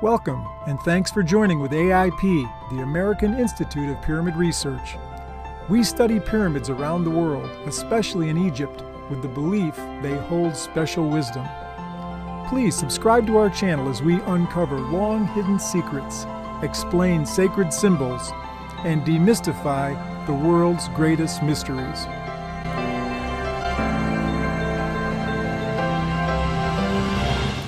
Welcome, and thanks for joining with AIP, the American Institute of Pyramid Research. We study pyramids around the world, especially in Egypt, with the belief they hold special wisdom. Please subscribe to our channel as we uncover long hidden secrets, explain sacred symbols, and demystify the world's greatest mysteries.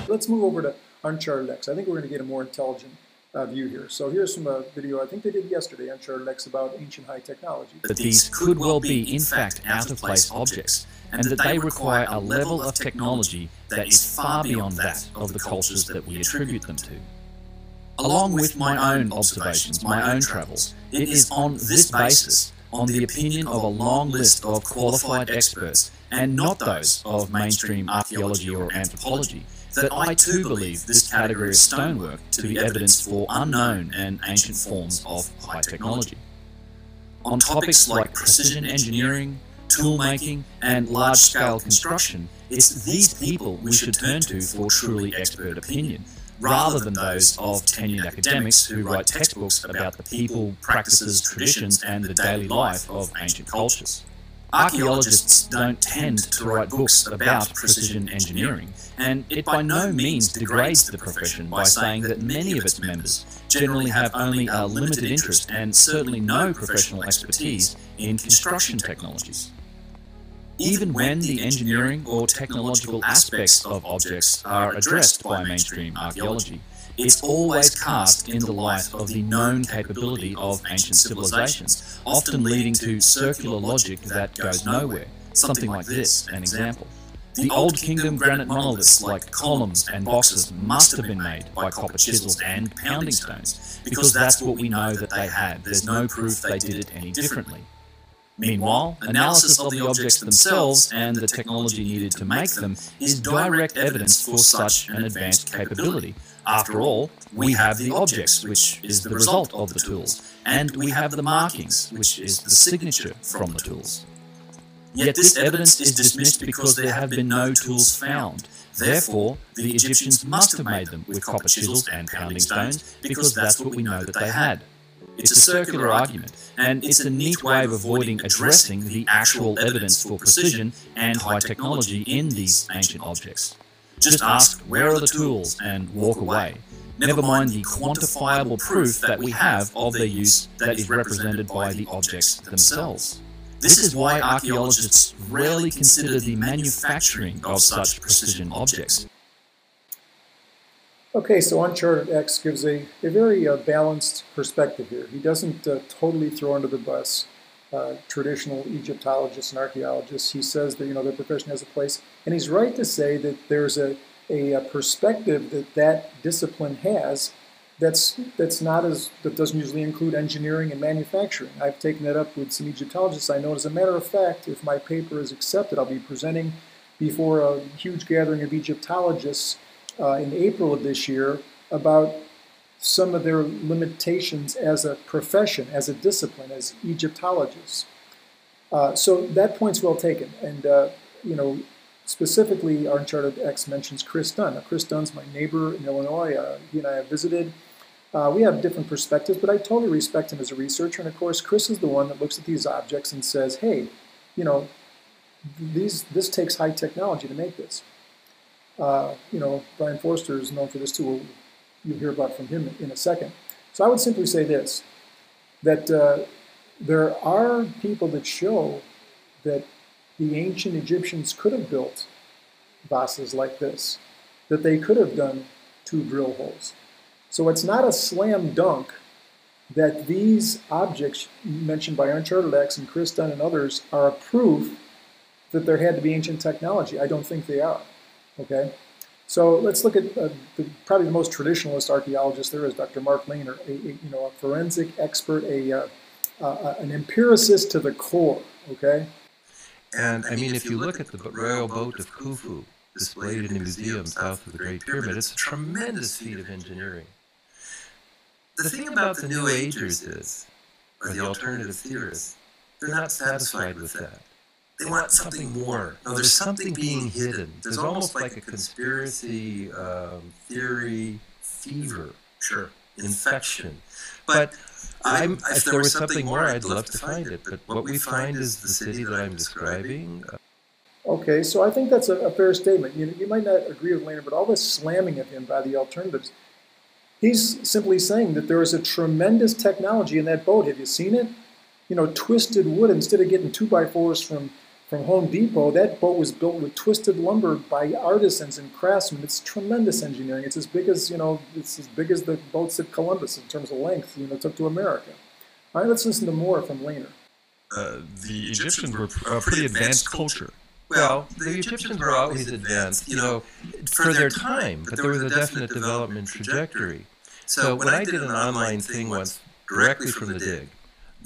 Let's move over to Uncharted X. I think we're going to get a more intelligent uh, view here. So here's some uh, video I think they did yesterday, Uncharted X, about ancient high technology. That these could well be, in fact, out of place objects, and that they require a level of technology that is far beyond that of the cultures that we attribute them to. Along with my own observations, my own travels, it is on this basis, on the opinion of a long list of qualified experts, and not those of mainstream archaeology or anthropology, that I too believe this category of stonework to be evidence for unknown and ancient forms of high technology. On topics like precision engineering, tool making, and large scale construction, it's these people we should turn to for truly expert opinion, rather than those of tenured academics who write textbooks about the people, practices, traditions, and the daily life of ancient cultures. Archaeologists don't tend to write books about precision engineering, and it by no means degrades the profession by saying that many of its members generally have only a limited interest and certainly no professional expertise in construction technologies. Even when the engineering or technological aspects of objects are addressed by mainstream archaeology, it's always cast in the light of the known capability of ancient civilizations, often leading to circular logic that goes nowhere. Something like this, an example. The Old Kingdom granite monoliths, like columns and boxes, must have been made by copper chisels and pounding stones, because that's what we know that they had. There's no proof they did it any differently. Meanwhile, analysis of the objects themselves and the technology needed to make them is direct evidence for such an advanced capability. After all, we have the objects, which is the result of the tools, and we have the markings, which is the signature from the tools. Yet this evidence is dismissed because there have been no tools found. Therefore, the Egyptians must have made them with copper chisels and pounding stones because that's what we know that they had. It's a circular argument, and it's a neat way of avoiding addressing the actual evidence for precision and high technology in these ancient objects. Just ask, where are the tools, and walk away. Never mind the quantifiable proof that we have of their use that is represented by the objects themselves. This is why archaeologists rarely consider the manufacturing of such precision objects. Okay, so Uncharted X gives a, a very uh, balanced perspective here. He doesn't uh, totally throw under the bus uh, traditional Egyptologists and archaeologists. He says that you know their profession has a place, and he's right to say that there's a, a, a perspective that that discipline has that's that's not as that doesn't usually include engineering and manufacturing. I've taken that up with some Egyptologists I know. As a matter of fact, if my paper is accepted, I'll be presenting before a huge gathering of Egyptologists uh, in April of this year about some of their limitations as a profession, as a discipline, as Egyptologists. Uh, so that point's well taken. And, uh, you know, specifically, our Uncharted X mentions Chris Dunn. Now, Chris Dunn's my neighbor in Illinois. Uh, he and I have visited. Uh, we have different perspectives, but I totally respect him as a researcher. And of course, Chris is the one that looks at these objects and says, hey, you know, these, this takes high technology to make this. Uh, you know, Brien Foerster is known for this too. You'll hear about from him in a second. So I would simply say this, that uh, there are people that show that the ancient Egyptians could have built vases like this, that they could have done two drill holes. So it's not a slam dunk that these objects mentioned by Uncharted X and Chris Dunn and others are a proof that there had to be ancient technology. I don't think they are. Okay, so let's look at uh, the, probably the most traditionalist archaeologist there is Dr. Mark Lehner, a, a you know a forensic expert, a uh, uh, an empiricist to the core. Okay. And I mean, if you look at the royal boat of Khufu displayed in a museum south of the Great Pyramid, it's a tremendous feat of engineering. The thing about the New Agers is, or the alternative theorists, they're not satisfied with that. They want something more. No, there's something being hidden. There's almost like a conspiracy um, theory fever Sure. Infection. But I'm, if there was something more, I'd love to find it. But what we find is the city that I'm describing. Uh, okay, so I think that's a, a fair statement. You, you might not agree with Lehner, but all this slamming of him by the alternatives, he's simply saying that there is a tremendous technology in that boat. Have you seen it? You know, twisted wood instead of getting two by fours from from Home Depot, that boat was built with twisted lumber by artisans and craftsmen. It's tremendous engineering. It's as big as, you know, it's as big as the boats that Columbus in terms of length, you know, took to America. All right, let's listen to more from Lehner. Uh, the Egyptians were a pretty advanced culture. Well, the Egyptians were always advanced, you know, for their time, but there was a definite development trajectory. So when I did an online thing once directly from the dig,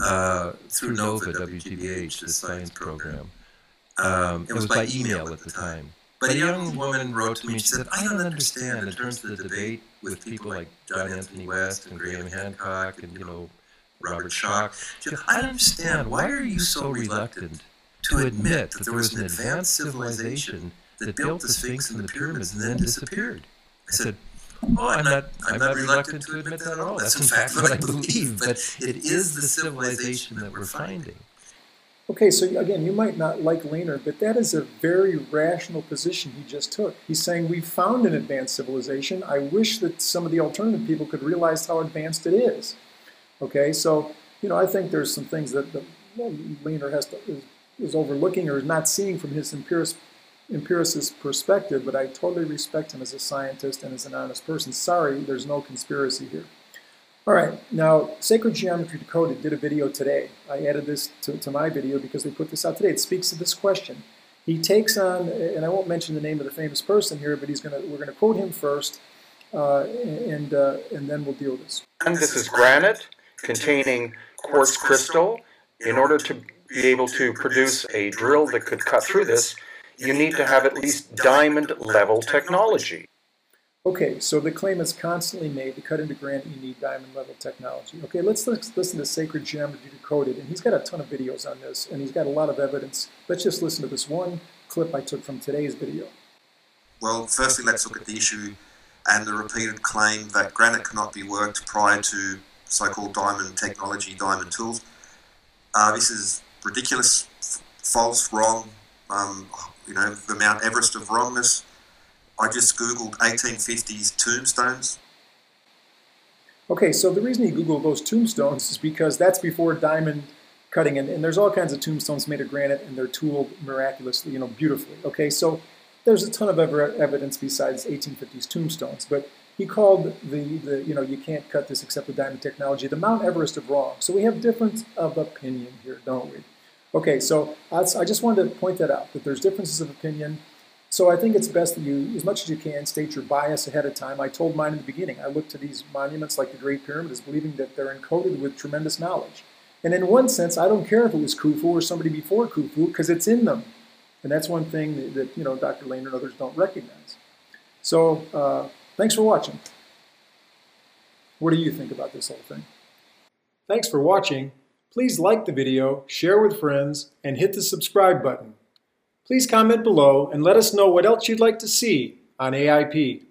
uh, through NOVA, WGBH, the science program, um, it was by email at the time. But a young woman wrote to me and she said, I don't understand in terms of the debate with people like John Anthony West and Graham Hancock and, you know, Robert Schoch. She said, I don't understand. Why are you so reluctant to admit that there was an advanced civilization that built the Sphinx and the pyramids and then disappeared? I said, Oh, I'm not, I'm not reluctant to admit that at all. That's in fact what I believe, but it is the civilization that we're finding. Okay, so again, you might not like Lehner, but that is a very rational position he just took. He's saying we found an advanced civilization. I wish that some of the alternative people could realize how advanced it is. Okay, so you know, I think there's some things that well, Lehner has to, is, is, overlooking or is not seeing from his empiricist perspective, but I totally respect him as a scientist and as an honest person. Sorry, there's no conspiracy here. All right, now Sacred Geometry Decoded did a video today. I added this to, to, my video because they put this out today. It speaks to this question. He takes on, and I won't mention the name of the famous person here, but he's gonna we're gonna quote him first, uh, and uh, and then we'll deal with this. And this is granite containing quartz crystal. In order to be able to produce a drill that could cut through this, you need to have at least diamond level technology. Okay, so the claim is constantly made to cut into granite you need diamond level technology. Okay, let's, listen to Sacred Geometry Decoded, and he's got a ton of videos on this, and he's got a lot of evidence. Let's just listen to this one clip I took from today's video. Well, firstly, let's look at the issue and the repeated claim that granite cannot be worked prior to so-called diamond technology, diamond tools. Uh, this is ridiculous, false, wrong. Um, you know, the Mount Everest of wrongness. I just Googled 1850s tombstones. Okay, so the reason he Googled those tombstones is because that's before diamond cutting, and, and there's all kinds of tombstones made of granite, and they're tooled miraculously, you know, beautifully. Okay, so there's a ton of evidence besides 1850s tombstones, but he called the, the, you know, you can't cut this except with diamond technology, the Mount Everest of wrong. So we have difference of opinion here, don't we? Okay, so I just wanted to point that out, that there's differences of opinion. So I think it's best that you, as much as you can, state your bias ahead of time. I told mine in the beginning. I look to these monuments like the Great Pyramid as believing that they're encoded with tremendous knowledge. And in one sense, I don't care if it was Khufu or somebody before Khufu because it's in them. And that's one thing that, that you know Dr. Lehner and others don't recognize. So uh, thanks for watching. What do you think about this whole thing? Thanks for watching. Please like the video, share with friends, and hit the subscribe button. Please comment below and let us know what else you'd like to see on AIP.